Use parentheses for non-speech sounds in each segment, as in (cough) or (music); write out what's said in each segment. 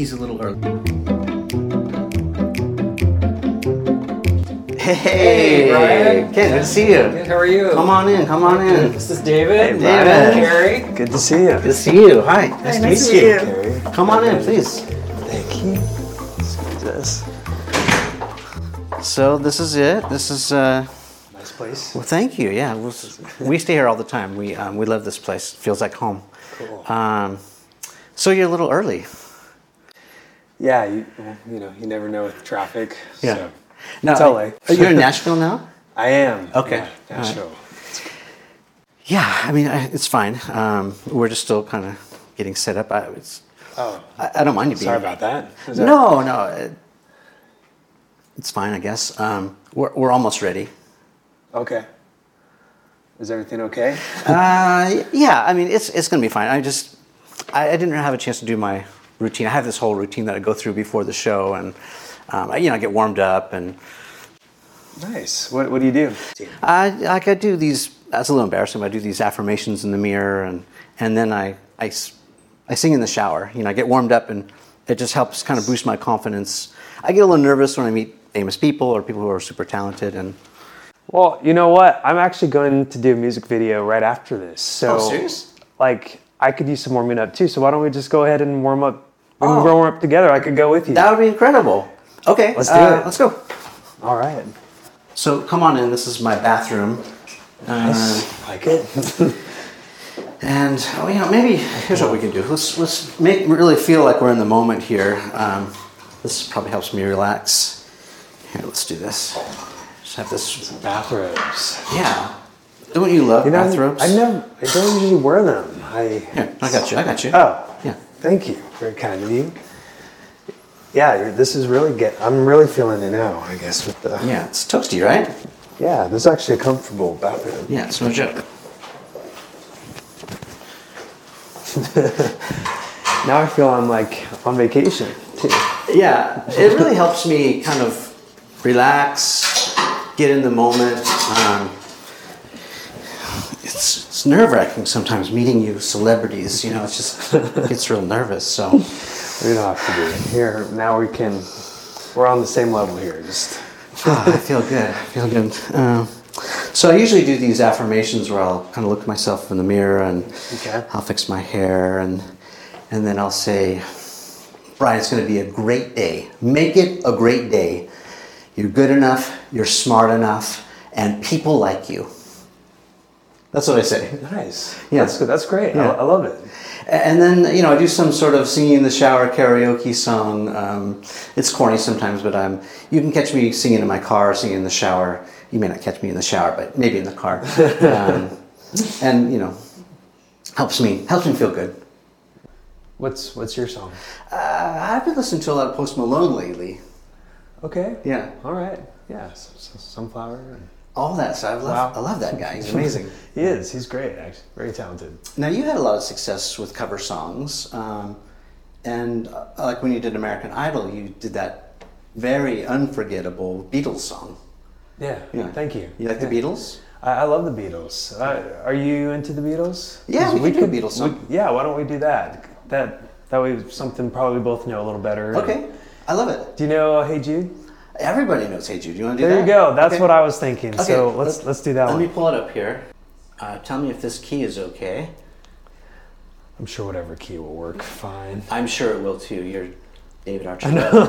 he's a little early. Hey, Brian. Ken, good to see you. Good, how are you? Come on in, come on in. This is David. David. I'm Carrie. Good to see you. Good to see you. Hi. Nice, to, nice meet to you. meet Come on in, please. Thank you. Let's this. So this is it. This is. Uh, Nice place. well, thank you. Yeah, we'll, we stay here all the time. We um, we love this place. feels like home. Cool. Um, so you're a little early. Yeah, you, you know, you never know with traffic. Yeah. So. No, It's LA. Are you in Nashville now? (laughs) I am. Okay. Yeah, Nashville. Yeah, I mean I, it's fine. Um, we're just still kind of getting set up. I, it's, Oh, I, I don't mind you being. sorry about that. That- No, no, it, it's fine. I guess um, we're we're almost ready. Okay. Is everything okay? Uh, yeah, I mean it's it's gonna be fine. I just I, I didn't have a chance to do my routine. I have this whole routine that I go through before the show, and um, I, you know I get warmed up, and Nice. What, what do you do? I like I do these. That's a little embarrassing. But I do these affirmations in the mirror, and and then I I sing in the shower. You know, I get warmed up, and it just helps kind of boost my confidence. I get a little nervous when I meet famous people or people who are super talented, and Well, you know what? I'm actually going to do a music video right after this. So, Oh, like, I could use some warming up too. So why don't we just go ahead and warm up? We can Oh. warm up together. I could go with you. that would be incredible. Okay, Let's do uh, it. Let's go. All right. So come on in. This is my bathroom. Uh, like it. (laughs) and oh, you know, maybe here's what we can do. Let's let's make really feel like we're in the moment here. Um, this probably helps me relax. Here, let's do this. Just have this. Bathrobes. Yeah. Don't you love You know, bathrobes? I never. I don't usually wear them. I. Here, I got you. I got you. Oh, Yeah. Thank you. Very kind of you. Yeah, this is really get. I'm really feeling it now. I guess with the. Yeah, it's toasty, right? Yeah, this is actually a comfortable bathroom. Yeah, it's no joke. (laughs) Now I feel I'm like on vacation too. Yeah, it really helps me kind of relax, get in the moment. Um, it's it's nerve wracking sometimes meeting you celebrities. You know, it's just it gets real nervous. So We don't have to do it here. Now we can. We're on the same level here. Just. ah, I feel good. I feel good. Um, so I usually do these affirmations where I'll kind of look at myself in the mirror and Okay. I'll fix my hair and and then I'll say, Brian, it's going to be a great day. Make it a great day. You're good enough. You're smart enough, and people like you. That's what I say. Nice. Yeah. That's good. That's great. Yeah. I, I love it. And then you know I do some sort of singing in the shower karaoke song. Um, it's corny sometimes, but I'm, you can catch me singing in my car, singing in the shower. You may not catch me in the shower, but maybe in the car. (laughs) Um, and you know, helps me helps me feel good. What's What's your song? Uh, I've been listening to a lot of Post Malone lately. Okay. Yeah, All right. Yeah. s- s- sunflower. and- all that stuff. I love, I love that guy. He's amazing. He is. He's great. Actually, very talented. now you had a lot of success with cover songs, um, and uh, like when you did American Idol, you did that very unforgettable Beatles song. Yeah. Yeah. Thank you. You like Yeah. the Beatles? I, I love the Beatles. Uh, are you into the Beatles? Yeah, we could do a Beatles song. we- yeah, why don't we do that? That that way something probably both know a little better. Okay, I love it. Do you know Hey Jude? Everybody knows Hey Jude. Do you want to do There that? There you go. That's Okay. what I was thinking. Okay, So let's let's do that Let one. me pull it up here. Uh, tell me if this key is okay. I'm sure whatever key will work fine. I'm sure it will too. You're David (laughs) Archibald.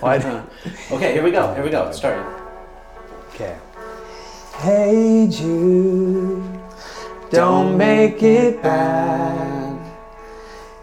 Why? (laughs) okay, here we go. Here we go. Starting. Okay. Hey Jude, don't make it bad.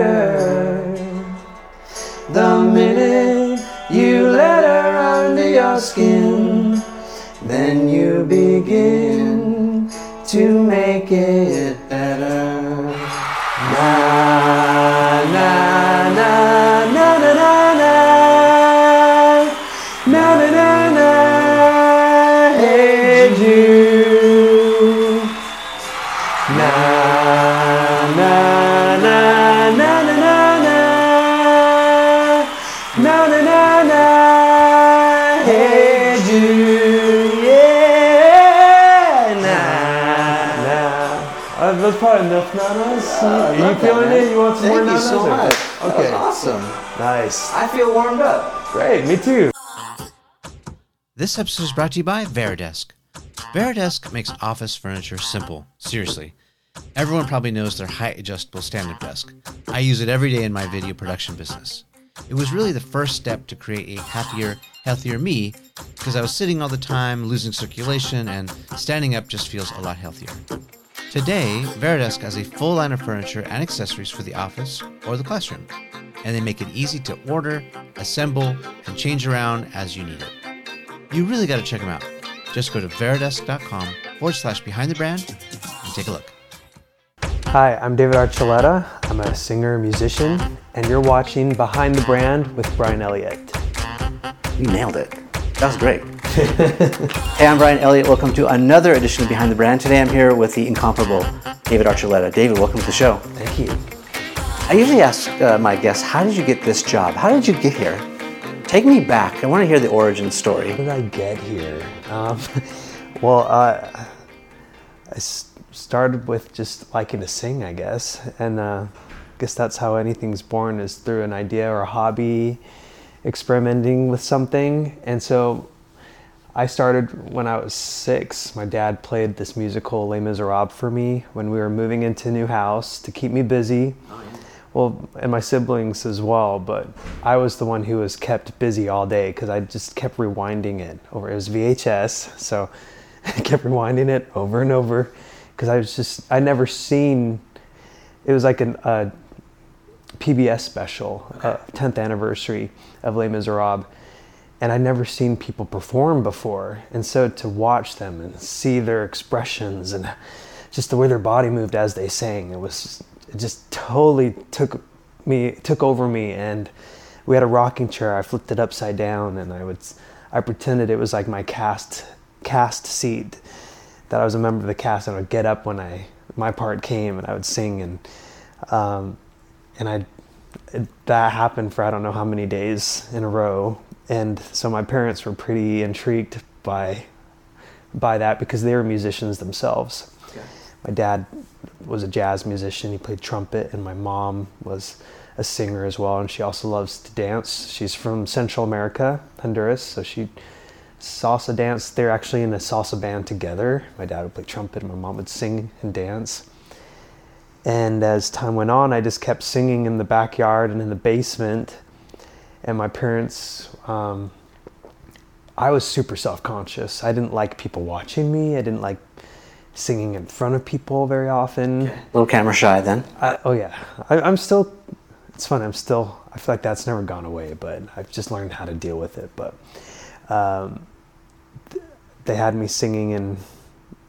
her. The minute you let her under your skin, then you begin to make it uh, probably enough nanas are you feeling it you want some more Thank you so much. okay That was awesome. nice I feel warmed up. great me too This episode is brought to you by VariDesk. VariDesk makes office furniture simple. Seriously. Everyone probably knows their height adjustable stand up desk. I use it every day in my video production business. It was really the first step to create a happier, healthier me because I was sitting all the time, losing circulation, and standing up just feels a lot healthier. Today, VariDesk has a full line of furniture and accessories for the office or the classroom, and they make it easy to order, assemble, and change around as you need it. You really got to check them out. Just go to varidesk.com forward slash behind the brand and take a look. Hi, I'm David Archuleta. I'm a singer, musician, and you're watching Behind the Brand with Brian Elliott. You nailed it. That was great. Hey, I'm Brian Elliott. Welcome to another edition of Behind the Brand. Today I'm here with the incomparable David Archuleta. David, welcome to the show. Thank you. I usually ask uh, my guests, how did you get this job? How did you get here? Take me back. I want to hear the origin story. How did I get here? Um, (laughs) well, uh, I s- started with just liking to sing, I guess, and uh, I guess that's how anything's born is through an idea or a hobby, experimenting with something. And so I started when I was six. My dad played this musical Les Miserables for me when we were moving into a new house to keep me busy. Well, and my siblings as well, but I was the one who was kept busy all day because I just kept rewinding it over. It was VHS, so I (laughs) kept rewinding it over and over because I was just, I never seen, it was like an, a PBS special, uh, 10th anniversary of Les Miserables, and I'd never seen people perform before. And so to watch them and see their expressions and just the way their body moved as they sang, it was it just totally took me took over me. And we had a rocking chair. I flipped it upside down, and I would I pretended it was like my cast cast seat that I was a member of the cast, and I would get up when I my part came, and I would sing and. Um, and I that happened for I don't know how many days in a row, and so my parents were pretty intrigued by by that because they were musicians themselves. My dad was a jazz musician; he played trumpet, and my mom was a singer as well, and she also loves to dance. She's from Central America, Honduras, so she salsa dance. They're actually in a salsa band together. My dad would play trumpet, and my mom would sing and dance. And as time went on, I just kept singing in the backyard and in the basement. And my parents, um, I was super self conscious. I didn't like people watching me, I didn't like singing in front of people very often. A little camera shy then. I, oh, yeah. I, I'm still, it's fun. I'm still, I feel like that's never gone away, but I've just learned how to deal with it. But um, they had me singing and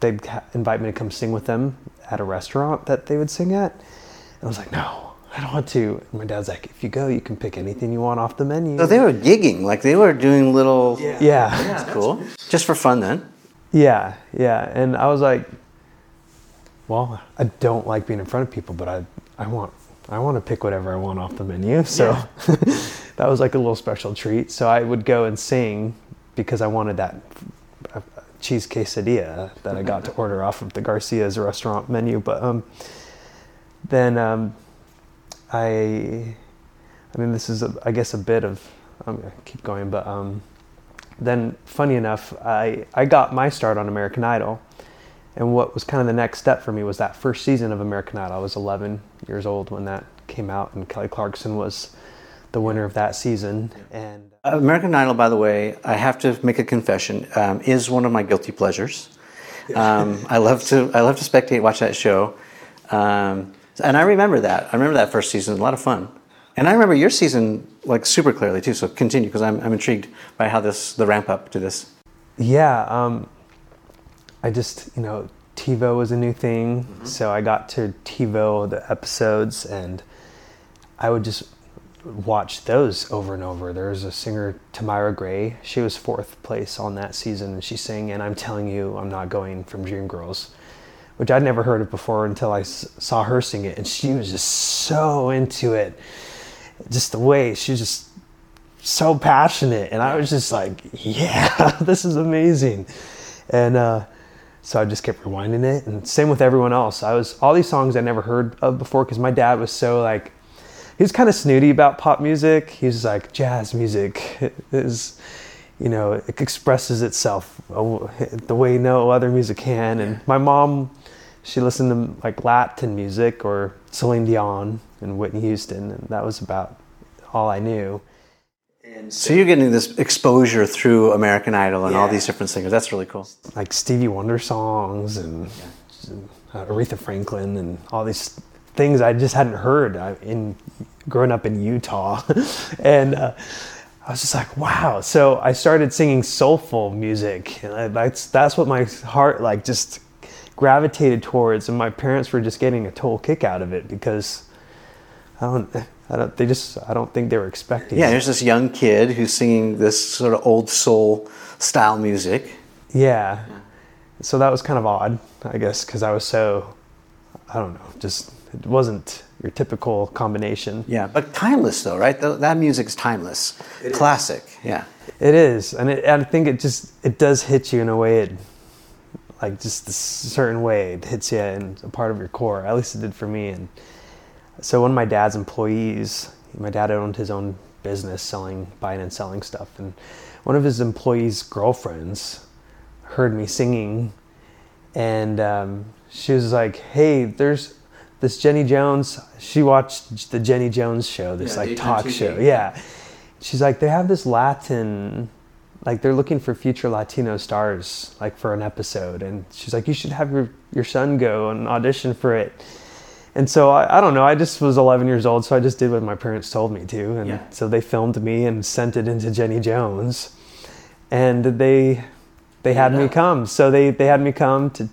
they'd invite me to come sing with them at a restaurant that they would sing at. And I was like, no, I don't want to. And my dad's like, if you go, you can pick anything you want off the menu. So they were gigging, like they were doing little. Yeah. yeah. That's cool. Just for fun then. Yeah, yeah. And I was like, well, I don't like being in front of people, but I, I want, I want to pick whatever I want off the menu. So (laughs) that was like a little special treat. So I would go and sing because I wanted that uh, cheese quesadilla that I got to order off of the Garcia's restaurant menu. But um, then um, I, I mean, this is, a, I guess, a bit of, I'm gonna keep going, but um, then funny enough, I, I got my start on American Idol. And what was kind of the next step for me was that first season of American Idol. I was 11 years old when that came out, and Kelly Clarkson was the winner of that season. And American Idol, by the way, I have to make a confession, um, is one of my guilty pleasures. Um, I love to I love to spectate, watch that show, um, and I remember that. I remember that first season, a lot of fun, and I remember your season like super clearly too. So continue because I'm I'm intrigued by how this the ramp up to this. yeah, um, I just, you know, TiVo was a new thing. So I got to TiVo the episodes and I would just watch those over and over. There was a singer, Tamyra Gray. She was fourth place on that season and she sang, And I'm Telling You, I'm Not Going from Dreamgirls, which I'd never heard of before until I s- saw her sing it, and she was just so into it. Just the way she was just so passionate, and I was just like, "Yeah, (laughs) this is amazing," and. uh so I just kept rewinding it, and same with everyone else. I was all these songs I never heard of before because my dad was so like, he was kind of snooty about pop music. He was like, jazz music (laughs) is, you know, it expresses itself the way no other music can. And my mom, she listened to like Latin music or Celine Dion and Whitney Houston, and that was about all I knew. So you're getting this exposure through American Idol and all these different singers. That's really cool. like Stevie Wonder songs and uh, Aretha Franklin and all these things I just hadn't heard I, in growing up in Utah, (laughs) and uh, I was just like, wow. So I started singing soulful music, and I, that's that's what my heart like just gravitated towards, and my parents were just getting a total kick out of it because I don't. I don't. They just. I don't think they were expecting. Yeah, it. there's this young kid who's singing this sort of old soul style music. Yeah. So that was kind of odd, I guess, because I was so, I don't know, just it wasn't your typical combination. Yeah, but timeless though, right? Th- That music's timeless, classic. Yeah. It is, and it, I think it just it does hit you in a way. It like just a certain way it hits you in a part of your core. At least it did for me. And so one of my dad's employees, my dad owned his own business selling, buying and selling stuff, and one of his employees' girlfriends heard me singing, and um, she was like, "Hey, there's." This Jenny Jones, she watched the Jenny Jones show, this Yeah, like talk show. Yeah. She's like, they have this Latin, like they're looking for future Latino stars, like for an episode. And she's like, you should have your, your son go and audition for it. And so I, I don't know, I just was 11 years old, so I just did what my parents told me to. And Yeah. so they filmed me and sent it into Jenny Jones. And they, they had me come. So they, they had me come to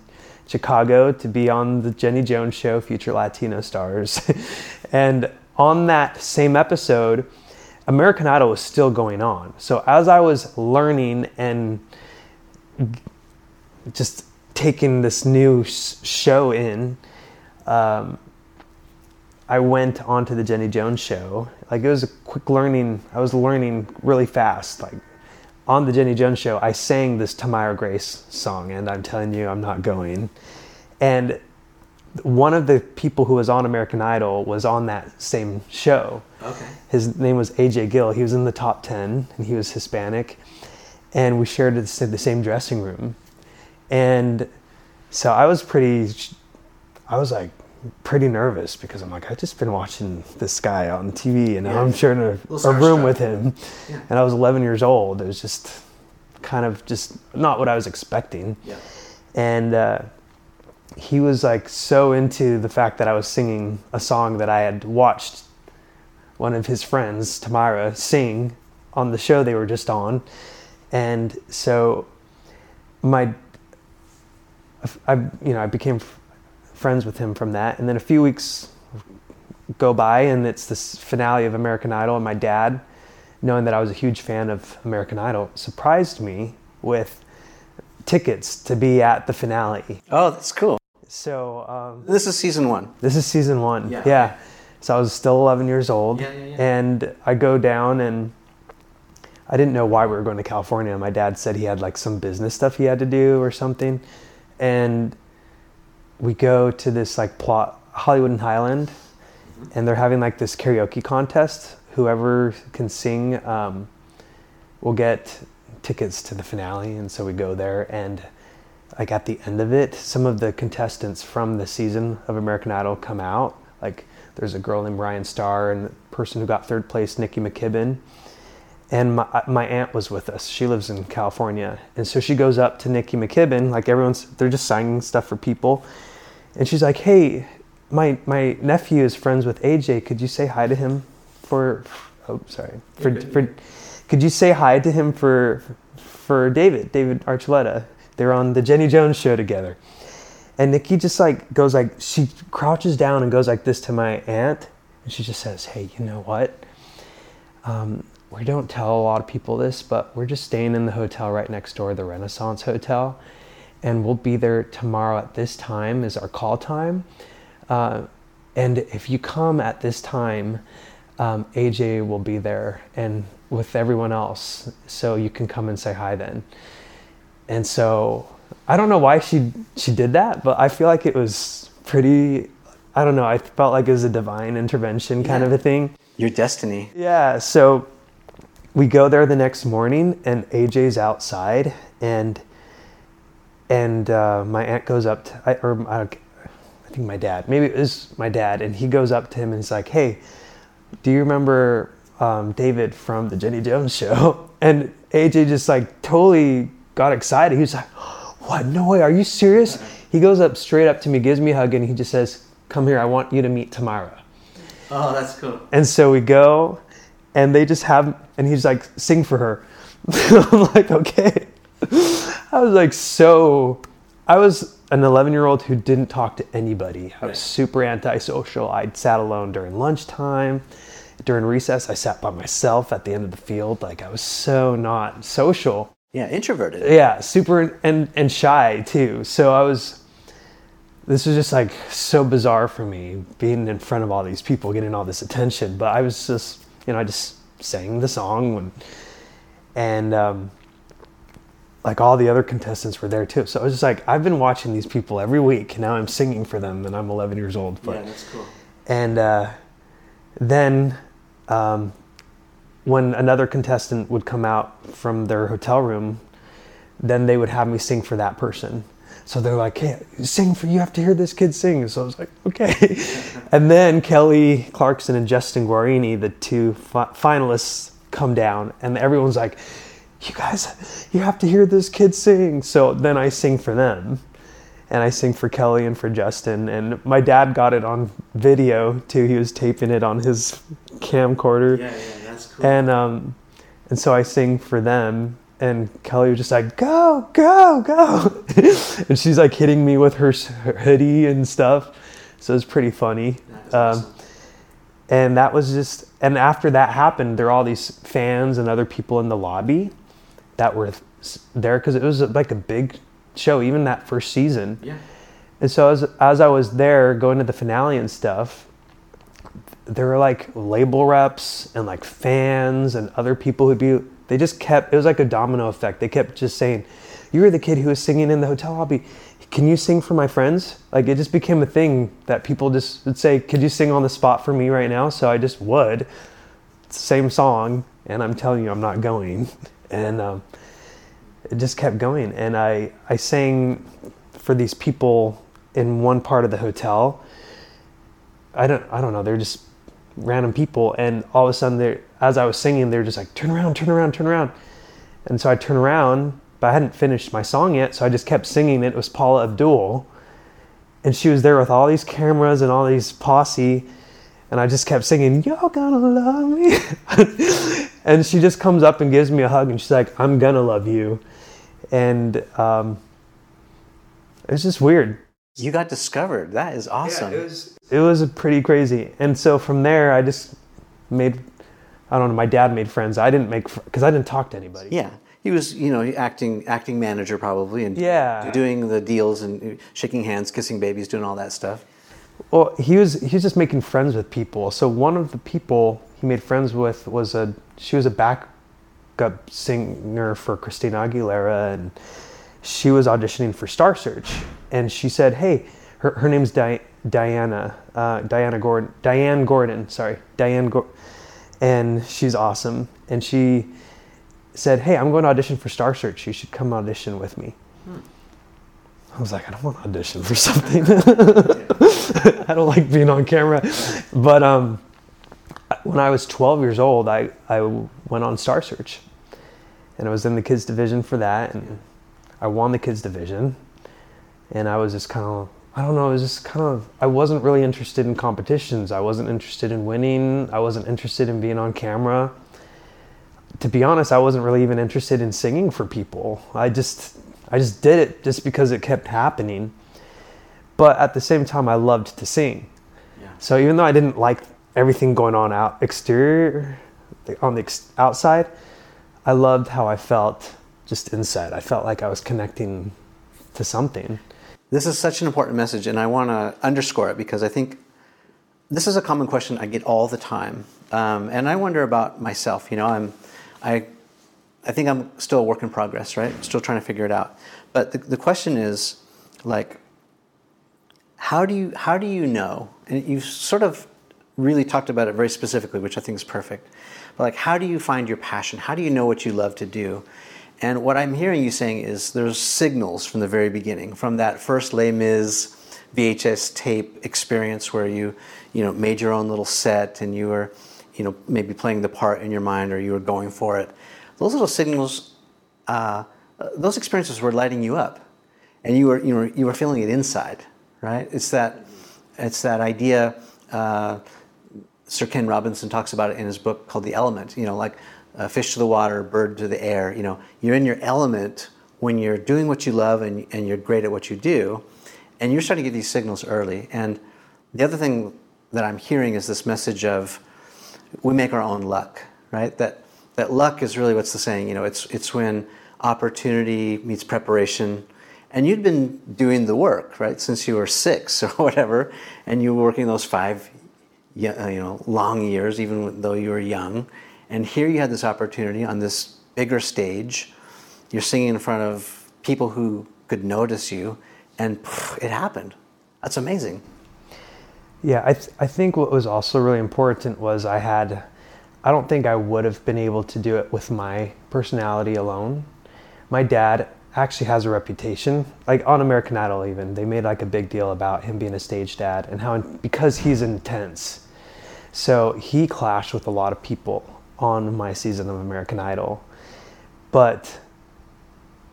Chicago to be on the Jenny Jones show, Future Latino Stars. (laughs) and on that same episode, American Idol was still going on. So as I was learning and just taking this new show in, um, I went onto the Jenny Jones show. Like it was a quick learning. I was learning really fast. Like on the Jenny Jones show, I sang this Tamyra Gray's song, and I'm telling you, I'm not going. And one of the people who was on American Idol was on that same show. Okay. His name was AJ Gil. He was in the top 10 and he was Hispanic. And we shared the same dressing room. And so I was pretty, I was like pretty nervous because I'm like, I've just been watching this guy on TV and now I'm sharing a, a room with him. Yeah. And I was 11 years old. It was just kind of just not what I was expecting Yeah. and uh, he was like so into the fact that I was singing a song that I had watched one of his friends, Tamyra, sing on the show they were just on, and so my, I you know I became friends with him from that, and then a few weeks go by, and it's this finale of American Idol, and my dad, knowing that I was a huge fan of American Idol, surprised me with tickets to be at the finale. Oh, that's cool. So um, This is season one. this is season one. Yeah. Yeah. So I was still 11 years old. Yeah, yeah, yeah. And I go down and I didn't know why we were going to California. My dad said he had like some business stuff he had to do or something. And we go to this like plot, Hollywood and Highland, and they're having like this karaoke contest. Whoever can sing um, will get tickets to the finale. And so we go there and like at the end of it, some of the contestants from the season of American Idol come out. Like there's a girl named Ryan Starr and the person who got third place, Nikki McKibbin. And my, uh, my aunt was with us. She lives in California. And so she goes up to Nikki McKibbin, like everyone's, they're just signing stuff for people. And she's like, hey, my, my nephew is friends with AJ. Could you say hi to him for, oh, sorry. For, for, could you say hi to him for, for David, David Archuleta? They're on the Jenny Jones show together. And Nikki just like goes like, she crouches down and goes like this to my aunt. And she just says, hey, you know what? Um, we don't tell a lot of people this, but we're just staying in the hotel right next door, the Renaissance Hotel. and we'll be there tomorrow at this time is our call time. Uh, and if you come at this time, um, AJ will be there and with everyone else, so you can come and say hi then. And so I don't know why she she did that, but I feel like it was pretty. I don't know. I felt like it was a divine intervention kind Yeah. of a thing. Your destiny. Yeah, so we go there the next morning, and AJ's outside, and and uh, my aunt goes up to, I, or I, I think my dad, maybe it was my dad, and he goes up to him and he's like, "Hey, do you remember um, David from the Jenny Jones (laughs) show?" And AJ just like totally got excited. He was like, "What? No way! Are you serious?" He goes up straight up to me, gives me a hug, and he just says, "Come here. I want you to meet Tamyra." Oh, that's cool. And so we go, and they just have, and he's like, sing for her. (laughs) I'm like, okay. I was like, so, I was an 11 year old who didn't talk to anybody. I was super antisocial. I sat alone during lunchtime. During recess, I sat by myself at the end of the field. Like, I was so not social. Yeah, introverted. Yeah, super and and shy too. So I was this was just like so bizarre for me being in front of all these people getting all this attention, but I was just, you know, I just sang the song when, and um like all the other contestants were there too. So I was just like I've been watching these people every week. and Now I'm singing for them and I'm 11 years old, but yeah, that's cool. and uh, then um, when another contestant would come out from their hotel room, then they would have me sing for that person. So they're like, "Hey, sing for you have to hear this kid sing." So I was like, "Okay." (laughs) and then Kelly Clarkson and Justin Guarini, the two fi- finalists, come down, and everyone's like, "You guys, you have to hear this kid sing." So then I sing for them and I sing for Kelly and for Justin. And my dad got it on video too. He was taping it on his camcorder, Yeah, yeah, cool. and um, and so I sing for them. And Kelly was just like, "Go, go, go!" (laughs) and she's like hitting me with her, her hoodie and stuff. So it's pretty funny. Um, awesome. and that was just and after that happened there are all these fans and other people in the lobby that were there because it was like a big show even that first season Yeah. and so as, as i was there going to the finale and stuff there were like label reps and like fans and other people who'd be they just kept it was like a domino effect. They kept just saying you were the kid who was singing in the hotel lobby. Can you sing for my friends? Like it just became a thing that people just would say could you sing on the spot for me right now? So i just would. Same song and i'm telling you i'm not going. (laughs) And um, it just kept going. And i i sang for these people in one part of the hotel. I don't i don't know they're just random people and all of a sudden they as i was singing they're just like turn around turn around turn around. And so i turn around but i hadn't finished my song yet so i just kept singing it. Was paula abdul and she was there with all these cameras and all these posse and i just kept singing you're gonna love me. (laughs) And she just comes up and gives me a hug and she's like i'm gonna love you. And um, it's just weird You got discovered. That is awesome. it was it was pretty crazy. And so from there, I just made I don't know. My dad made friends. I didn't make because I didn't talk to anybody. Yeah. He was, you know, acting acting manager probably, and Yeah. doing the deals and uh, shaking hands, kissing babies, doing all that stuff. Well, he was he was just making friends with people. So one of the people he made friends with was a she was a backup singer for Christina Aguilera, and she was auditioning for Star Search. And she said, "Hey, her her name's Di- Diana uh, Diana Gordon Diane Gordon. Sorry, Diane Gordon, and she's awesome. And she said, "Hey, I'm going to audition for Star Search. You should come audition with me." I was like, I don't want to audition for (laughs) something. I don't like being on camera. But um, when I was 12 years old, I, I went on Star Search. And I was in the kids division for that. And I won the kids division. And I was just kind of, I don't know, it was just kind of, I wasn't really interested in competitions. I wasn't interested in winning. I wasn't interested in being on camera. To be honest, I wasn't really even interested in singing for people. I just, I just did it just because it kept happening. But at the same time, I loved to sing. Yeah. So even though I didn't like everything going on out exterior, on the ex- outside, I loved how I felt just inside. I felt like I was connecting to something. This is such an important message, and I want to underscore it because I think this is a common question I get all the time, um, and I wonder about myself. You know, I'm, I, I think I'm still a work in progress, right? Still trying to figure it out. But the, the question is, like, how do you how do you know? And you've sort of really talked about it very specifically, which I think is perfect. But like, how do you find your passion? How do you know what you love to do? And what I'm hearing you saying is there's signals from the very beginning, from that first Les Mis VHS tape experience where you, you know, made your own little set and you were, you know, maybe playing the part in your mind or you were going for it. Those little signals, uh, those experiences were lighting you up, and you were, you were, you were feeling it inside, right? It's that, it's that idea. Uh, Sir Ken Robinson talks about it in his book called The Element. You know, like fish to the water, bird to the air. You know, you're in your element when you're doing what you love and, and you're great at what you do, and you're starting to get these signals early. And the other thing that I'm hearing is this message of we make our own luck, right? That that luck is really what's the saying. You know, it's it's when opportunity meets preparation. And you'd been doing the work, right, since you were six (laughs) or whatever, and you were working those five, you know, long years, even though you were young and here you had this opportunity on this bigger stage. You're singing in front of people who could notice you, and pff, it happened. That's amazing. Yeah, I, th- I think what was also really important was I had, I don't think I would have been able to do it with my personality alone. My dad actually has a reputation, like on American Idol, even. They made like a big deal about him being a stage dad and how, because he's intense. So he clashed with a lot of people on my season of American Idol. But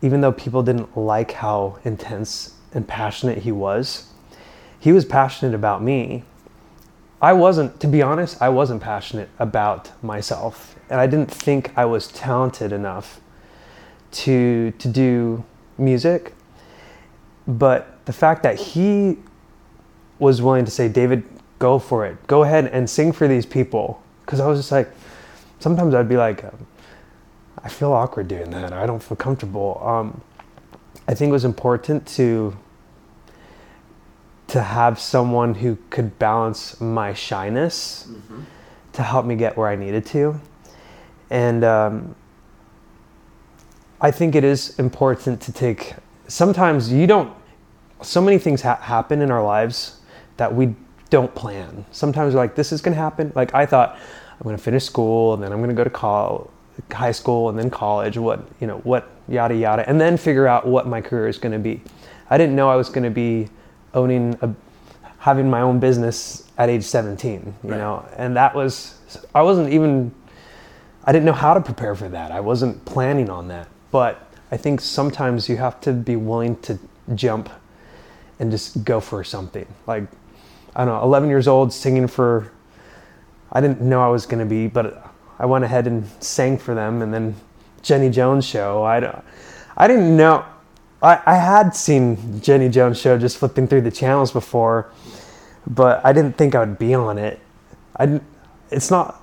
even though people didn't like how intense and passionate he was, he was passionate about me. I wasn't, to be honest, I wasn't passionate about myself. And I didn't think I was talented enough to, to do music. But the fact that he was willing to say, David, go for it. Go ahead and sing for these people. Because I was just like, sometimes I'd be like, um, I feel awkward doing that. I don't feel comfortable. Um, I think it was important to to have someone who could balance my shyness mm-hmm. to help me get where I needed to, and um, I think it is important to take. Sometimes you don't. So many things ha- happen in our lives that we don't plan. Sometimes we're like, this is going to happen. Like I thought I'm going to finish school and then I'm going to go to college, high school and then college, what, you know, what, yada, yada, and then figure out what my career is going to be. I didn't know I was going to be owning a, having my own business at age 17, you right. know, and that was, I wasn't even, I didn't know how to prepare for that. I wasn't planning on that. But I think sometimes you have to be willing to jump and just go for something. Like, I don't know, 11 years old, singing for I didn't know I was going to be, but I went ahead and sang for them. And then Jenny Jones show. I, I didn't know. I, I had seen Jenny Jones show just flipping through the channels before, but I didn't think I would be on it. I didn't, it's not.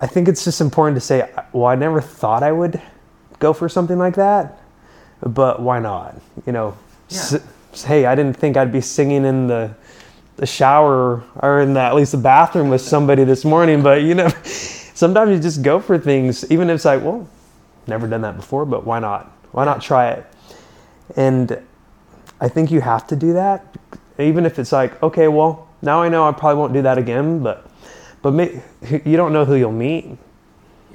I think it's just important to say, well, I never thought I would go for something like that, but why not? You know, yeah. s- hey, I didn't think I'd be singing in the the shower or in the, at least the bathroom with somebody this morning. But you know, (laughs) sometimes you just go for things, even if it's like, well, never done that before, but why not? Why not try it? And I think you have to do that, even if it's like, okay, well, now I know I probably won't do that again, but but may, you don't know who you'll meet.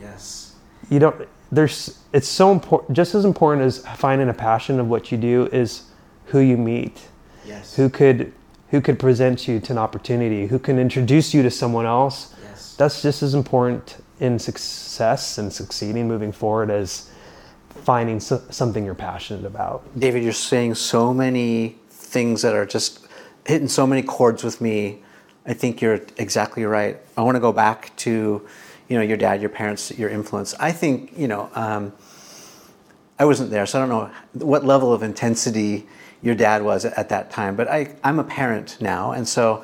Yes. You don't. There's. It's so important. Just as important as finding a passion of what you do is who you meet. Yes. Who could who could present you to an opportunity, who can introduce you to someone else. Yes. That's just as important in success and succeeding moving forward as finding so, something you're passionate about. David, you're saying so many things that are just hitting so many chords with me. I think you're exactly right. I want to go back to, you know, your dad, your parents, your influence. I think, you know, um, I wasn't there, so I don't know what level of intensity your dad was at that time. But I, I'm a parent now, and so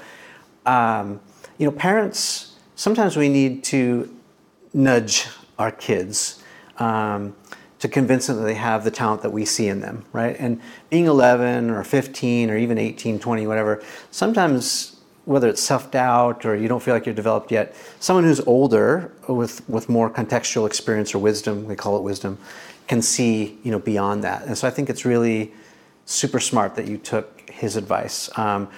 um, you know, parents sometimes we need to nudge our kids um, to convince them that they have the talent that we see in them, right? And being 11 or 15 or even 18, 20, whatever, sometimes whether it's self-doubt or you don't feel like you're developed yet, someone who's older with, with more contextual experience or wisdom, we call it wisdom, can see, you know, beyond that. And so I think it's really super smart that you took his advice. Um,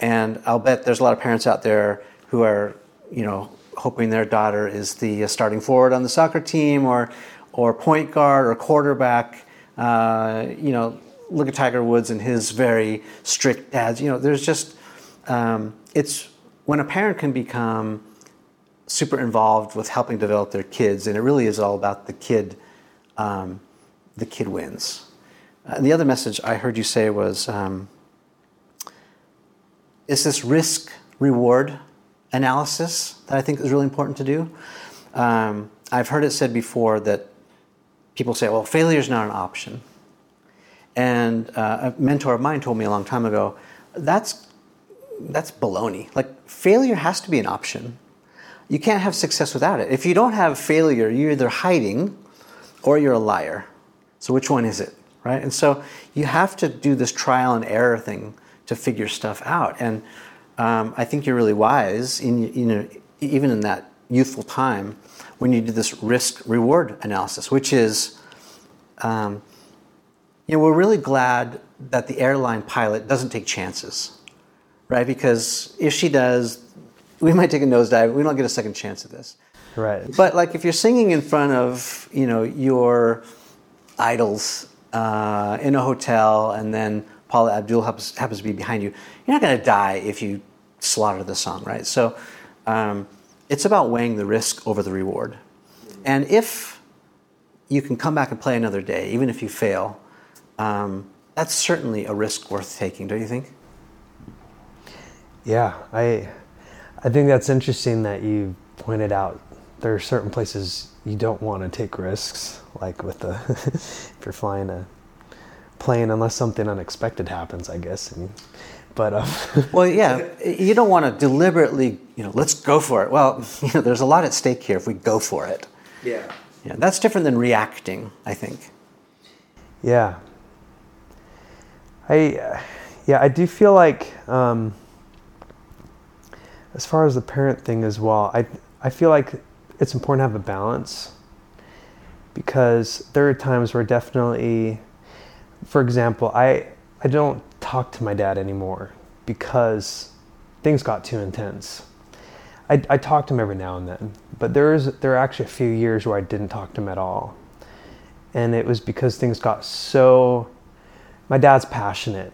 and I'll bet there's a lot of parents out there who are, you know, hoping their daughter is the starting forward on the soccer team or, or point guard or quarterback. Uh, you know, look at Tiger Woods and his very strict dads. You know, there's just, um, it's when a parent can become super involved with helping develop their kids, and it really is all about the kid, um, the kid wins. And the other message I heard you say was, um, is this risk reward analysis that I think is really important to do. Um, I've heard it said before that people say, well, failure is not an option. And uh, a mentor of mine told me a long time ago, that's, that's baloney. Like, failure has to be an option. You can't have success without it. If you don't have failure, you're either hiding or you're a liar. So, which one is it? Right? And so, you have to do this trial and error thing to figure stuff out. And um, I think you're really wise in you know even in that youthful time when you do this risk reward analysis, which is um, you know we're really glad that the airline pilot doesn't take chances, right? Because if she does, we might take a nosedive. We don't get a second chance at this. Right. But like if you're singing in front of you know your idols uh, in a hotel and then Paula Abdul happens, happens to be behind you, you're not going to die if you slaughter the song, right? So um, it's about weighing the risk over the reward. And if you can come back and play another day, even if you fail, um, that's certainly a risk worth taking, don't you think? Yeah, I, I think that's interesting that you pointed out there are certain places you don't want to take risks, like with the (laughs) if you're flying a plane, unless something unexpected happens, I guess. And but um, (laughs) well, yeah, you don't want to deliberately, you know, let's go for it. Well, (laughs) you know, there's a lot at stake here if we go for it. Yeah. Yeah, that's different than reacting. I think. Yeah. I, uh, yeah, I do feel like, um, as far as the parent thing as well, I, I feel like it's important to have a balance because there are times where definitely, for example, I, I don't talk to my dad anymore because things got too intense. I, I talk to him every now and then, but there is there are actually a few years where I didn't talk to him at all, and it was because things got so. My dad's passionate,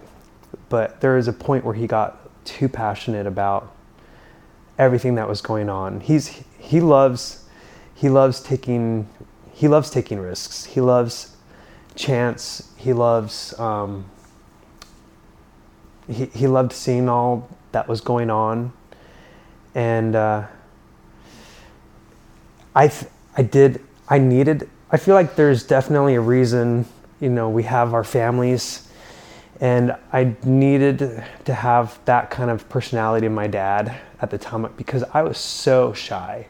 but there is a point where he got too passionate about everything that was going on. He's he loves he loves taking he loves taking risks. He loves chance. He loves um, he, he loved seeing all that was going on. And uh, I, I did, I needed, I feel like there's definitely a reason, you know, we have our families. And I needed to have that kind of personality in my dad at the time because I was so shy.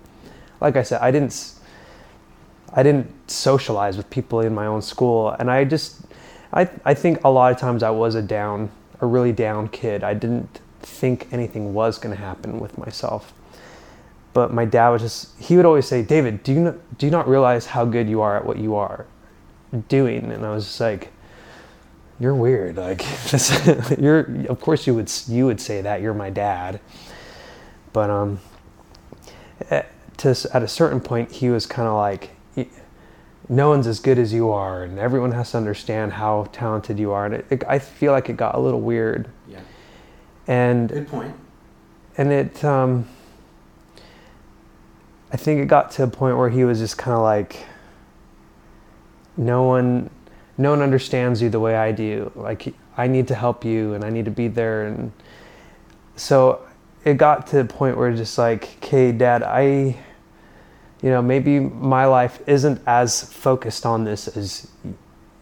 Like I said, I didn't I didn't socialize with people in my own school and I just I I think a lot of times I was a down a really down kid. I didn't think anything was going to happen with myself. But my dad was just, he would always say, David, do you, not, do you not realize how good you are at what you are doing? And I was just like, you're weird. Like, (laughs) you're, of course you would, you would say that. You're my dad. But, um, at, to, at a certain point, he was kind of like, no one's as good as you are, and everyone has to understand how talented you are. And it, it, I feel like it got a little weird. Yeah. And good point. And it, um, I think it got to a point where he was just kind of like, no one, no one understands you the way I do. Like I need to help you, and I need to be there. And so it got to the point where just like, okay, Dad, I you know, maybe my life isn't as focused on this as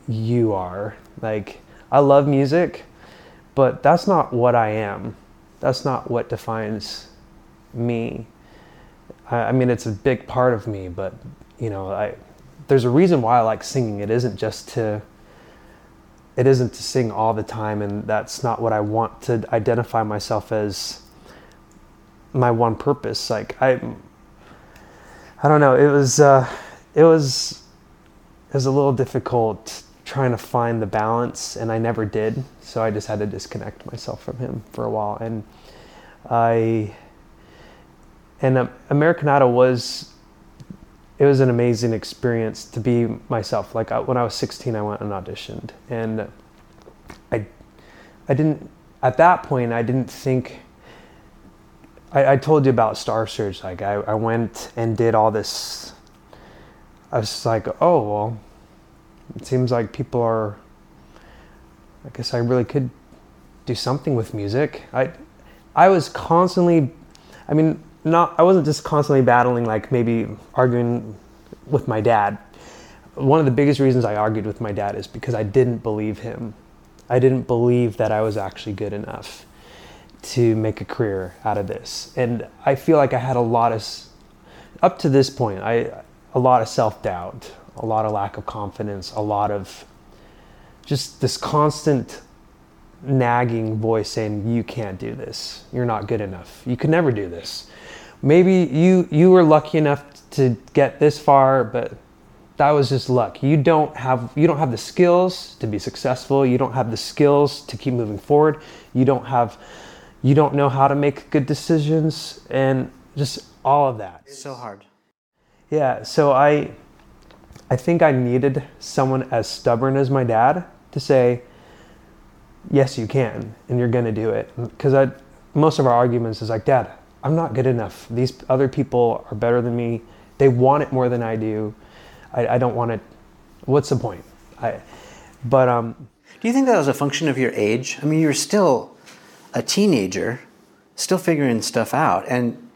you are. Like, I love music, but that's not what I am. That's not what defines me. I, I mean, it's a big part of me, but, you know, I, there's a reason why I like singing. It isn't just to it isn't to sing all the time and that's not what I want to identify myself as my one purpose. Like I I don't know, it was uh it was it was a little difficult trying to find the balance and I never did. So I just had to disconnect myself from him for a while and I and American Idol was it was an amazing experience to be myself. Like I, when I was 16, I went and auditioned, and I, I didn't at that point. I didn't think. I, I told you about Star Search. Like I, I went and did all this. I was like, oh well, it seems like people are. I guess I really could do something with music. I, I was constantly, I mean, not I wasn't just constantly battling like maybe arguing with my dad. One of the biggest reasons I argued with my dad is because I didn't believe him. I didn't believe that I was actually good enough to make a career out of this. And I feel like I had a lot of up to this point, I a lot of self-doubt, a lot of lack of confidence, a lot of just this constant nagging voice saying you can't do this. You're not good enough. You could never do this maybe you you were lucky enough to get this far, but that was just luck. You don't have you don't have the skills to be successful. You don't have the skills to keep moving forward. You don't have you don't know how to make good decisions and just all of that. It's so hard. Yeah, so I I think I needed someone as stubborn as my dad to say yes you can and you're going to do it because I most of our arguments is like dad I'm not good enough. These other people are better than me. They want it more than I do. I, I don't want it. What's the point? I, but um, do you think that was a function of your age? I mean, you're still a teenager, still figuring stuff out, and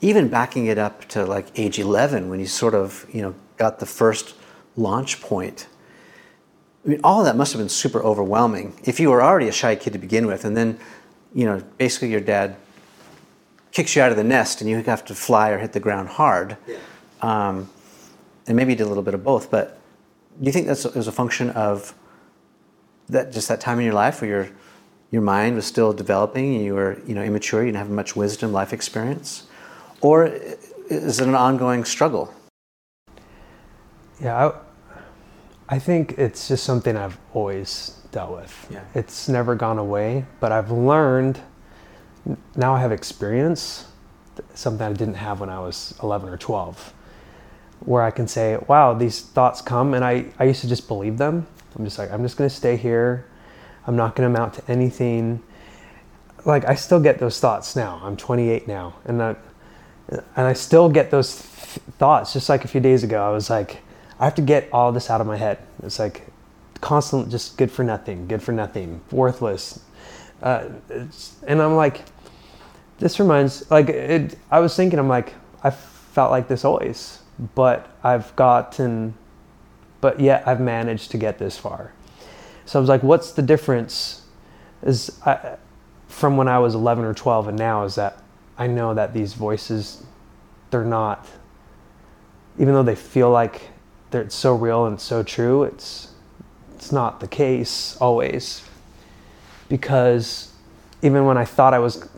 even backing it up to like age 11 when you sort of you know got the first launch point. I mean, all of that must have been super overwhelming. If you were already a shy kid to begin with, and then you know basically your dad kicks you out of the nest and you have to fly or hit the ground hard. Yeah. Um, and maybe you did a little bit of both, but do you think that's was a function of that just that time in your life where your your mind was still developing and you were you know immature, you didn't have much wisdom, life experience, or is it an ongoing struggle? Yeah, I, I think it's just something I've always dealt with. Yeah. It's never gone away, but I've learned now I have experience, something I didn't have when I was 11 or 12, where I can say, wow, these thoughts come, and I, I used to just believe them. I'm just like, I'm just going to stay here. I'm not going to amount to anything. Like, I still get those thoughts now. I'm 28 now, and I, and I still get those th- thoughts. Just like a few days ago, I was like, I have to get all this out of my head. It's like constant, just good for nothing, good for nothing, worthless. Uh, and I'm like, this reminds like it, I was thinking I'm like I felt like this always, but I've gotten, but yet I've managed to get this far. So I was like, what's the difference? Is I, from when I was 11 or 12 and now is that I know that these voices, they're not, even though they feel like they're so real and so true, it's it's not the case always because even when I thought I was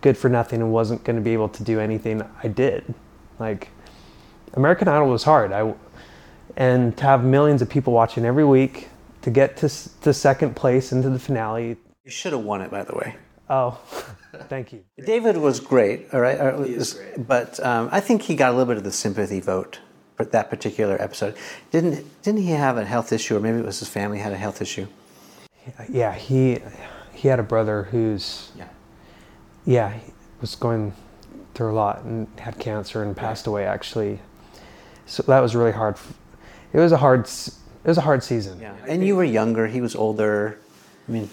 good for nothing and wasn't going to be able to do anything, I did. Like American Idol was hard. I and to have millions of people watching every week to get to to second place into the finale. You should have won it, by the way. Oh, (laughs) thank you. David was great, all right. Uh, he is great. But um, I think he got a little bit of the sympathy vote for that particular episode. Didn't didn't he have a health issue, or maybe it was his family had a health issue? Yeah, he he had a brother who's yeah yeah, he was going through a lot and had cancer and passed away actually. So that was really hard. It was a hard. It was a hard season. Yeah, and you were younger. He was older. I mean,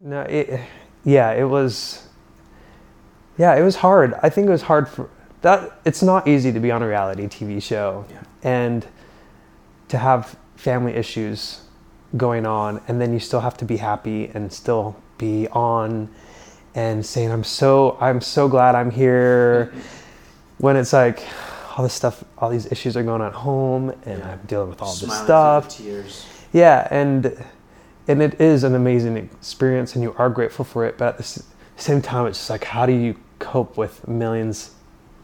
no, it, yeah, it was. Yeah, it was hard. I think it was hard for that. It's not easy to be on a reality TV show yeah. and to have family issues going on, and then you still have to be happy and still be on and saying I'm so I'm so glad I'm here when it's like all this stuff, all these issues are going on at home, and Yeah. I'm dealing with all this stuff. tears. Yeah, and and it is an amazing experience, and you are grateful for it. But at the same time, it's just like, how do you cope with millions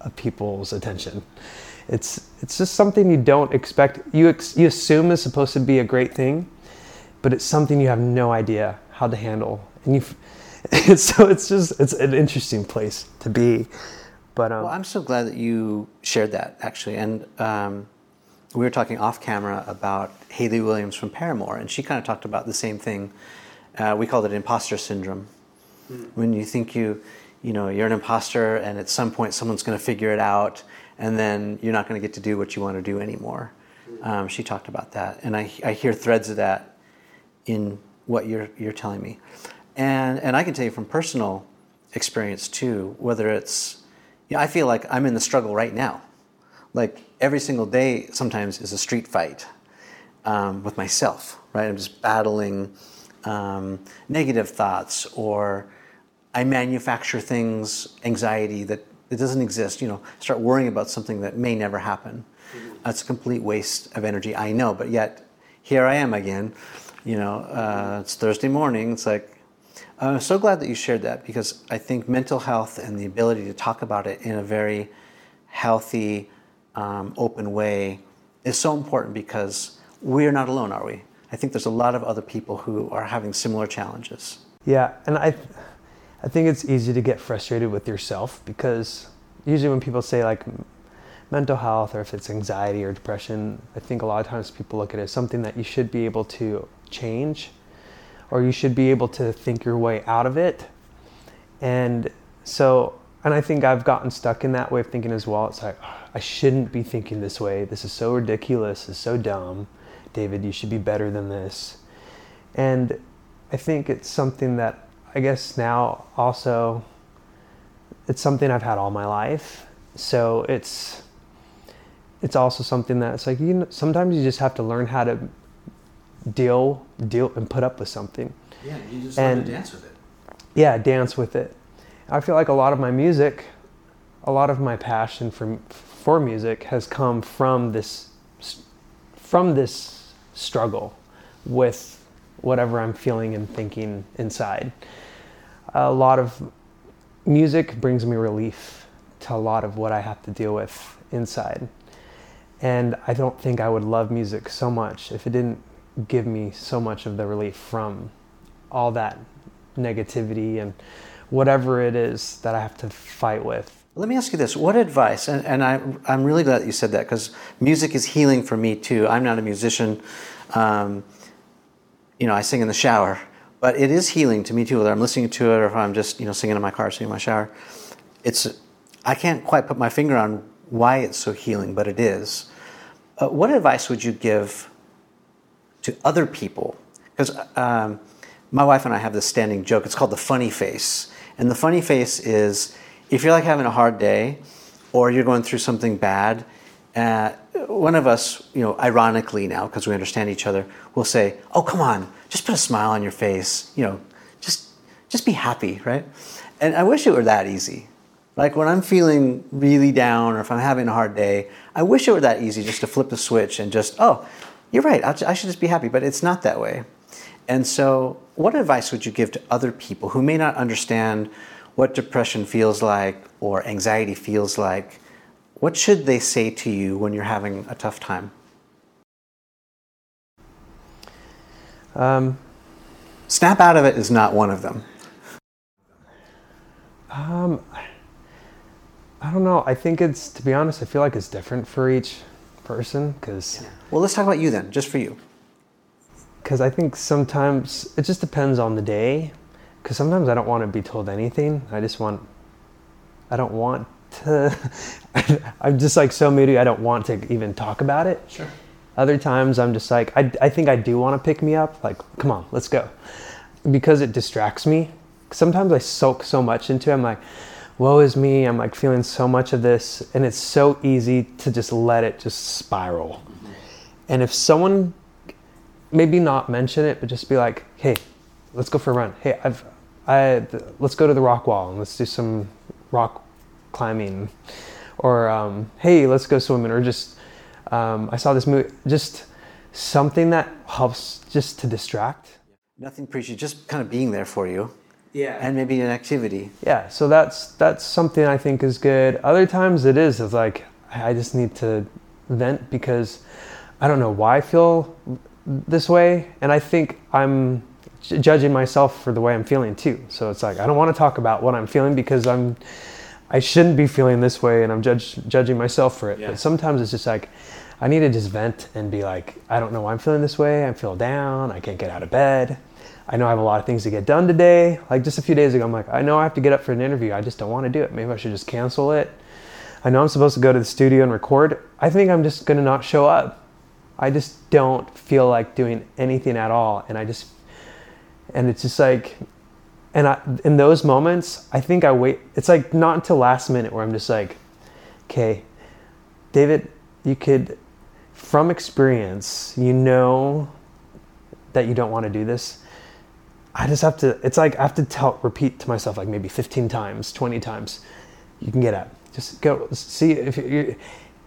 of people's attention? It's it's just something you don't expect. You ex, you assume is supposed to be a great thing, but it's something you have no idea how to handle, and you. (laughs) It's, so it's just it's an interesting place to be, but um, Well, I'm so glad that you shared that actually, and um, we were talking off camera about Hayley Williams from Paramore, and she kind of talked about the same thing. Uh, we called it imposter syndrome. When you think you, you know, you're an imposter, and at some point someone's going to figure it out, and then you're not going to get to do what you want to do anymore. Um, she talked about that, and I, I hear threads of that in what you're you're telling me, and and I can tell you from personal experience too, whether it's, you know, I feel like I'm in the struggle right now, like every single day sometimes is a street fight um, with myself, right? I'm just battling um, negative thoughts or I manufacture things, anxiety that it doesn't exist. You know, start worrying about something that may never happen. That's a complete waste of energy. I know, but yet here I am again. You know, uh, it's Thursday morning. It's like I'm so glad that you shared that because I think mental health and the ability to talk about it in a very healthy, um, open way is so important because we're not alone, are we? I think there's a lot of other people who are having similar challenges. Yeah, and I, I think it's easy to get frustrated with yourself because usually when people say like mental health or if it's anxiety or depression, I think a lot of times people look at it as something that you should be able to change, or you should be able to think your way out of it. And so, and I think I've gotten stuck in that way of thinking as well. It's like I shouldn't be thinking this way. This is so ridiculous. Is so dumb. David, you should be better than this. And I think it's something that I guess now also it's something I've had all my life. So it's it's also something that it's like you know, sometimes you just have to learn how to deal deal and put up with something. Yeah, you just learn to dance with it. Yeah, dance with it. I feel like a lot of my music, a lot of my passion for for music has come from this from this struggle with whatever I'm feeling and thinking inside. A lot of music brings me relief to a lot of what I have to deal with inside. And I don't think I would love music so much if it didn't give me so much of the relief from all that negativity and whatever it is that I have to fight with. Let me ask you this: What advice? And, and I, I'm really glad you said that because music is healing for me too. I'm not a musician. Um, you know, I sing in the shower, but it is healing to me too. Whether I'm listening to it or if I'm just you know singing in my car, singing in my shower, it's I can't quite put my finger on why it's so healing, but it is. Uh, what advice would you give to other people? Because um, my wife and I have this standing joke. It's called the funny face, and the funny face is if you're like having a hard day, or you're going through something bad. Uh, one of us, you know, ironically now because we understand each other, will say, "Oh, come on, just put a smile on your face. You know, just just be happy, right?" And I wish it were that easy. Like when I'm feeling really down or if I'm having a hard day, I wish it were that easy just to flip the switch and just, oh, you're right, I'll, I should just be happy. But it's not that way. And so, what advice would you give to other people who may not understand what depression feels like or anxiety feels like? What should they say to you when you're having a tough time? Um, Snap out of it is not one of them. um, I don't know. I think it's, to be honest, I feel like it's different for each person because yeah. Well, let's talk about you then, just for you. because I think sometimes it just depends on the day. Because sometimes I don't want to be told anything. I just want, I don't want to. (laughs) I'm just like so moody. I don't want to even talk about it. Sure. Other times I'm just like, I, I think I do want to pick me up. Like, come on, let's go. Because it distracts me. Sometimes I soak so much into it. I'm like, woe is me. I'm like feeling so much of this. And it's so easy to just let it just spiral. And if someone, maybe not mention it, but just be like, hey, let's go for a run. Hey, I've, I, let's go to the rock wall and let's do some rock climbing or um, hey, let's go swimming, or just um, I saw this movie, just something that helps just to distract. Nothing preachy, just kind of being there for you. Yeah. And maybe an activity. yeah, so that's that's something I think is good. Other times it is, it's like I just need to vent because I don't know why I feel this way, and I think I'm j- judging myself for the way I'm feeling too. So it's like I don't want to talk about what I'm feeling because I'm I shouldn't be feeling this way, and I'm judge, judging myself for it. Yeah. But sometimes it's just like I need to just vent and be like, I don't know why I'm feeling this way. I feel down. I can't get out of bed. I know I have a lot of things to get done today. Like just a few days ago, I'm like, I know I have to get up for an interview. I just don't want to do it. Maybe I should just cancel it. I know I'm supposed to go to the studio and record. I think I'm just going to not show up. I just don't feel like doing anything at all. And I just, and it's just like, and I, in those moments, I think I wait. It's like not until last minute where I'm just like, okay, David, you could, from experience, you know that you don't want to do this. I just have to, it's like I have to tell, repeat to myself like maybe 15 times, 20 times, you can get up. Just go see if you,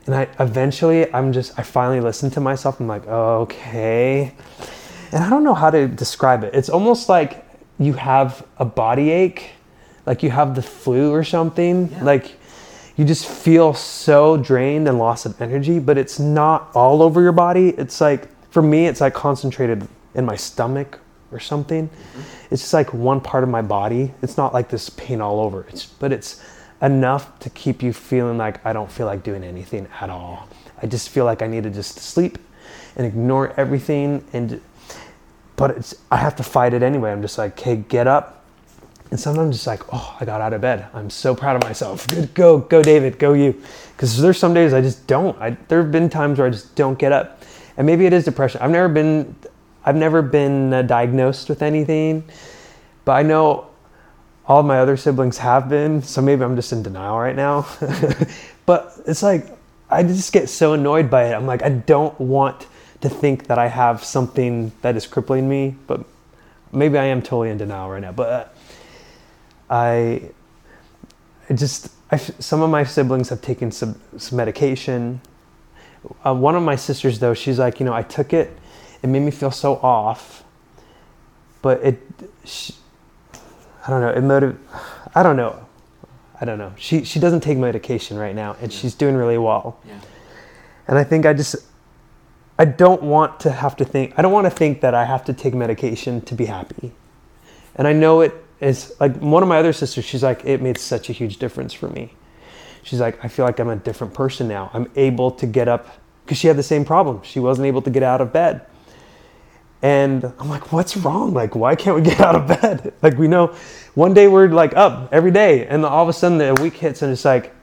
and I eventually, I'm just, I finally listen to myself. I'm like, okay. And I don't know how to describe it. It's almost like you have a body ache, like you have the flu or something. Yeah. Like you just feel so drained and loss of energy, but it's not all over your body. It's like, for me, it's like concentrated in my stomach or something. Mm-hmm. It's just like one part of my body. It's not like this pain all over. It's, but it's enough to keep you feeling like I don't feel like doing anything at all. I just feel like I need to just sleep and ignore everything and but it's I have to fight it anyway. I'm just like, hey, get up. And sometimes I'm just like, oh, I got out of bed. I'm so proud of myself. Good, go, go, David, go you. Because there's some days I just don't. I, there have been times where I just don't get up, and maybe it is depression. I've never been, I've never been uh, diagnosed with anything, but I know all my other siblings have been. So maybe I'm just in denial right now. (laughs) but it's like I just get so annoyed by it. I'm like, I don't want to think that I have something that is crippling me, but maybe I am totally in denial right now. But uh, I, I just, I, some of my siblings have taken some, some medication. Uh, one of my sisters, though, she's like, you know, I took it, it made me feel so off, but it, she, I don't know, it motiv, I don't know. I don't know. She she doesn't take medication right now, and she's doing really well. Yeah. And I think I just I don't want to have to think I don't want to think that I have to take medication to be happy. And I know it is like one of my other sisters, she's like, it made such a huge difference for me. She's like, I feel like I'm a different person now. I'm able to get up because she had the same problem. She wasn't able to get out of bed. And I'm like, what's wrong? Like, why can't we (laughs) get out of bed? Like, we know one day we're like up every day, and all of a sudden the week hits, and it's like,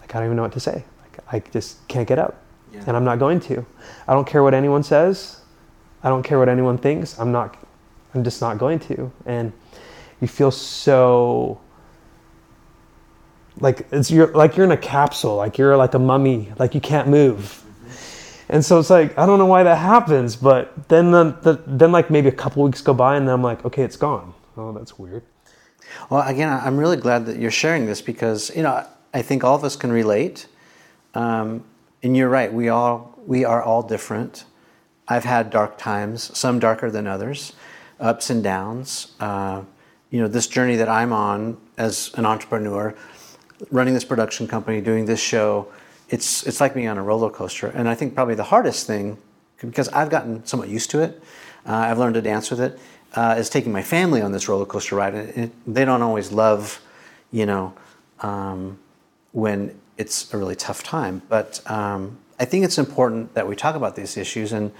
like I don't even know what to say. Like, I just can't get up, Yeah. and I'm not going to. I don't care what anyone says. I don't care what anyone thinks. I'm not. I'm just not going to. And you feel so like it's you're like you're in a capsule, like you're like a mummy, like you can't move. And so it's like I don't know why that happens, but then the, the then like maybe a couple weeks go by and then I'm like, okay, it's gone. Oh, that's weird. Well, again, I'm really glad that you're sharing this because you know I think all of us can relate. Um, and you're right. We all we are all different. I've had dark times, some darker than others, ups and downs. Uh, you know, this journey that I'm on as an entrepreneur, running this production company, doing this show, it's it's like being on a roller coaster. And I think probably the hardest thing, because I've gotten somewhat used to it, uh, I've learned to dance with it, uh, is taking my family on this roller coaster ride. And it, they don't always love, you know, um, when it's a really tough time. But um, I think it's important that we talk about these issues. And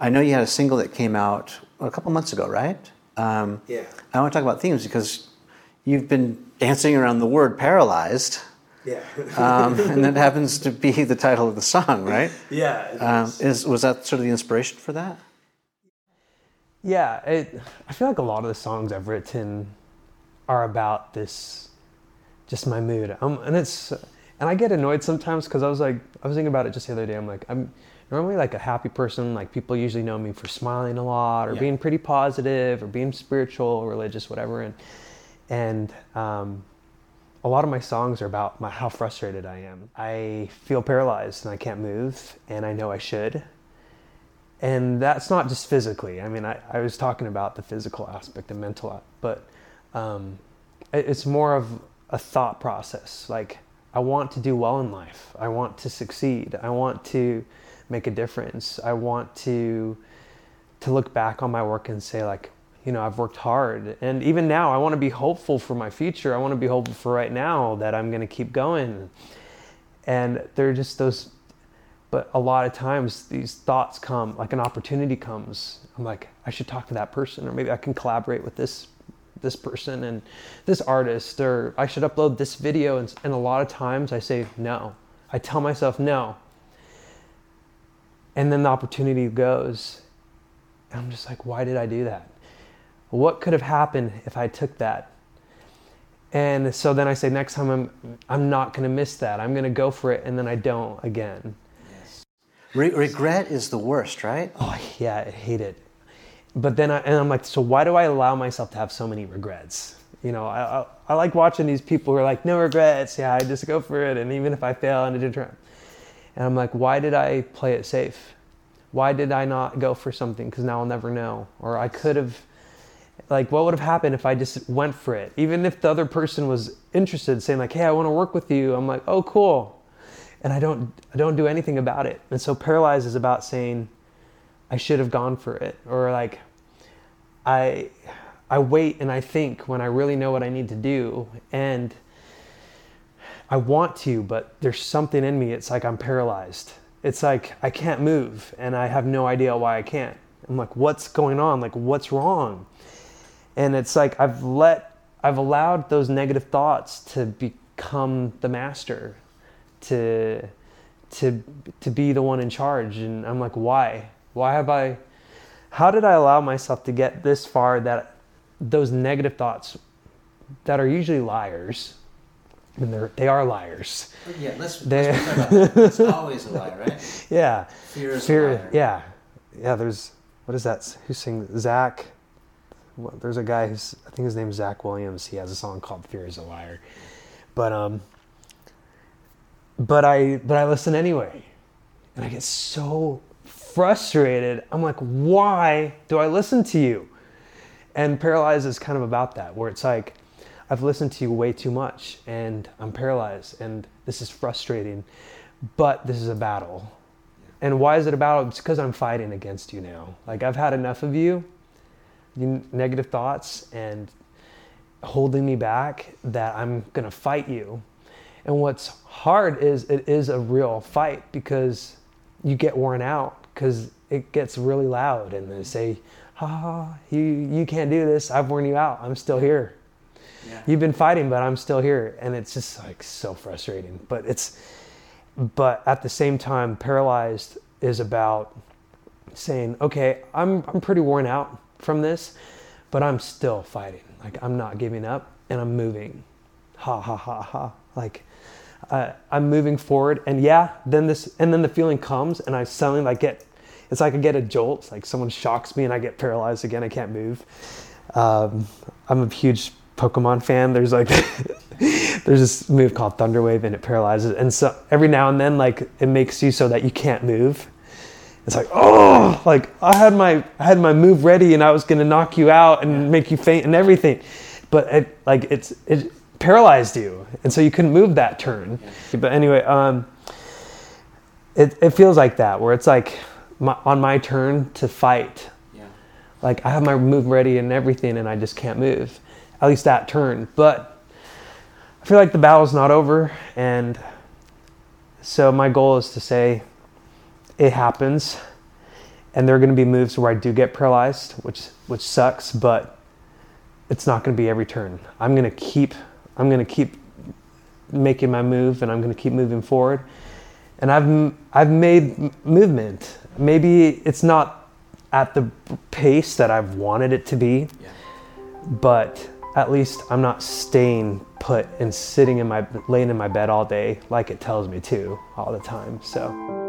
I know you had a single that came out a couple months ago, right? Um, Yeah. I want to talk about themes because you've been dancing around the word paralyzed. Yeah. Um, (laughs) and that happens to be the title of the song, right? yeah. Um, is was that sort of the inspiration for that? Yeah, it, I feel like a lot of the songs I've written are about this, just my mood. Um, and it's, and I get annoyed sometimes because I was like, I was thinking about it just the other day. I'm like, I'm normally like a happy person. Like people usually know me for smiling a lot or Yeah. being pretty positive or being spiritual, religious, whatever. And, and, um, a lot of my songs are about my, how frustrated I am. I feel paralyzed and I can't move, and I know I should. And that's not just physically. I mean, I, I was talking about the physical aspect, the mental, but um, it, it's more of a thought process. Like, I want to do well in life. I want to succeed. I want to make a difference. I want to to look back on my work and say like, you know, I've worked hard. And even now, I want to be hopeful for my future. I want to be hopeful for right now that I'm going to keep going. And they're just those, but a lot of times these thoughts come, like an opportunity comes. I'm like, I should talk to that person, or maybe I can collaborate with this this person and this artist, or I should upload this video. And, and a lot of times I say no. I tell myself no. And then the opportunity goes. And I'm just like, why did I do that? What could have happened if I took that? And so then I say, next time I'm, I'm not going to miss that. I'm going to go for it, and then I don't again. Yes. Re- regret is the worst, right? Oh yeah, I hate it. But then I, and I'm like, so why do I allow myself to have so many regrets? You know, I, I, I like watching these people who are like, no regrets. Yeah, I just go for it, and even if I fail, and I didn't try. And I'm like, why did I play it safe? Why did I not go for something? Because now I'll never know. Or I could have like what would have happened if I just went for it? Even if the other person was interested, saying like, "Hey, I want to work with you," I'm like, "Oh, cool," and I don't I don't do anything about it. And so paralyzed is about saying, "I should have gone for it," or like, I I wait and I think when I really know what I need to do, and I want to, but there's something in me. It's like I'm paralyzed. It's like I can't move, and I have no idea why I can't. I'm like, what's going on? Like, what's wrong? and it's like I've let I've allowed those negative thoughts to become the master to to to be the one in charge and I'm like why why have I how did I allow myself to get this far that those negative thoughts that are usually liars and they're they are liars yeah let's, they, let's about that. it's always a lie right (laughs) yeah fear is fear, a liar. yeah yeah there's what is that who's sing Zach there's a guy who's I think his name's Zach Williams. He has a song called "Fear Is a Liar," but um, but I but I listen anyway, and I get so frustrated. I'm like, why do I listen to you? And paralyzed is kind of about that, where it's like I've listened to you way too much, and I'm paralyzed, and this is frustrating, but this is a battle. And why is it a battle? It's because I'm fighting against you now. Like I've had enough of you negative thoughts and holding me back that I'm going to fight you. And what's hard is it is a real fight because you get worn out because it gets really loud and they say, "Ha, you you can't do this. I've worn you out. I'm still here. Yeah. You've been fighting, but I'm still here." And it's just like so frustrating. But it's but at the same time, paralyzed is about saying, "Okay, I'm I'm pretty worn out from this, but I'm still fighting. Like I'm not giving up and I'm moving. Ha ha ha ha. Like uh, I'm moving forward, and yeah, then this, and then the feeling comes, and I suddenly like get, it's like I get a jolt. Like someone shocks me, and I get paralyzed again. I can't move. Um, I'm a huge Pokemon fan. There's like, (laughs) there's this move called Thunderwave, and it paralyzes. And so every now and then, like it makes you so that you can't move it's like oh like i had my i had my move ready and i was going to knock you out and make you faint and everything but it like it's it paralyzed you and so you couldn't move that turn but anyway um it, it feels like that where it's like my, on my turn to fight yeah. like i have my move ready and everything and i just can't move at least that turn but i feel like the battle's not over and so my goal is to say it happens and there are going to be moves where I do get paralyzed, which which sucks, but it's not going to be every turn. I'm going to keep I'm going to keep making my move and I'm going to keep moving forward. And I've I've made movement. Maybe it's not at the pace that I've wanted it to be. Yeah. But at least I'm not staying put and sitting in my laying in my bed all day like it tells me to all the time. So